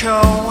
Show.